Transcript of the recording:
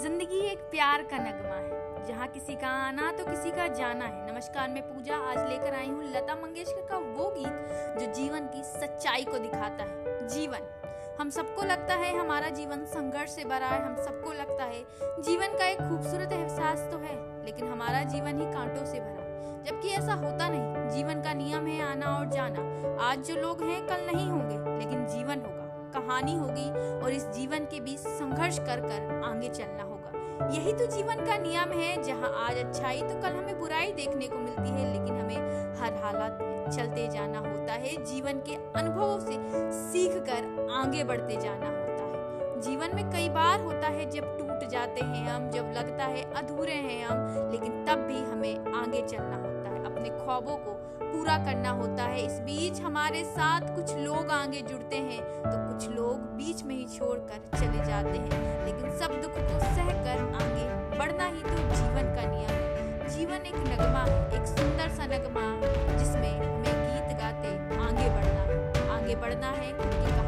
ज़िंदगी एक प्यार का नगमा है। जहाँ किसी का आना तो किसी का जाना है। नमस्कार, मैं पूजा। आज लेकर आई हूँ लता मंगेशकर का वो गीत जो जीवन की सच्चाई को दिखाता है। जीवन। हम सबको लगता है हमारा जीवन संघर्ष से भरा है। हम सबको लगता है जीवन का एक खूबसूरत एहसास तो है, लेकिन हमारा जीवन ही कांटों से भरा जबकि ऐसा होता नहीं। जीवन का नियम है आना और जाना। आज जो लोग हैं, कल नहीं होंगे। कहानी होगी और इस जीवन के बीच संघर्ष कर कर आगे चलना होगा। यही तो जीवन का नियम है, जहाँ आज अच्छाई तो कल हमें बुराई देखने को मिलती है, लेकिन हमें हर हालात में चलते जाना होता है। जीवन के अनुभवों से सीख कर आगे बढ़ते जाना होता है। जीवन में कई बार होता है, जब टूट जाते हैं हम, जब लगता है अधूरे हैं हम, लेकिन तब भी हमें आगे चलना ख्वाबों को पूरा करना होता है। इस बीच हमारे साथ कुछ लोग आगे जुड़ते हैं तो कुछ लोग बीच में ही छोड़कर चले जाते हैं। लेकिन सब दुख को सह कर आगे बढ़ना ही तो जीवन का नियम है। जीवन एक नगमा एक सुंदर सा नगमा जिसमें हमें गीत गाते आगे बढ़ना आगे बढ़ना है खुद की कहानी को